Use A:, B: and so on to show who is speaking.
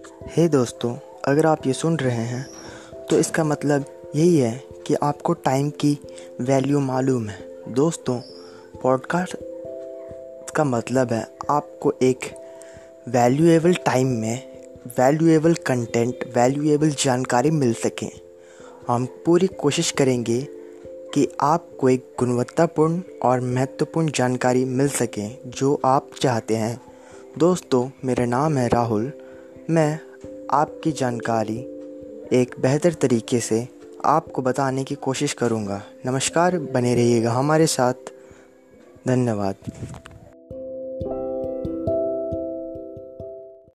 A: हे hey दोस्तों, अगर आप ये सुन रहे हैं तो इसका मतलब यही है कि आपको टाइम की वैल्यू मालूम है। दोस्तों, पॉडकास्ट का मतलब है आपको एक वैल्यूएबल टाइम में वैल्यूएबल कंटेंट, वैल्यूएबल जानकारी मिल सके। हम पूरी कोशिश करेंगे कि आपको एक गुणवत्तापूर्ण और महत्वपूर्ण जानकारी मिल सके, जो आप चाहते हैं। दोस्तों, मेरा नाम है राहुल मैं आपकी जानकारी एक बेहतर तरीके से आपको बताने की कोशिश करूँगा। नमस्कार, बने रहिएगा हमारे साथ। धन्यवाद।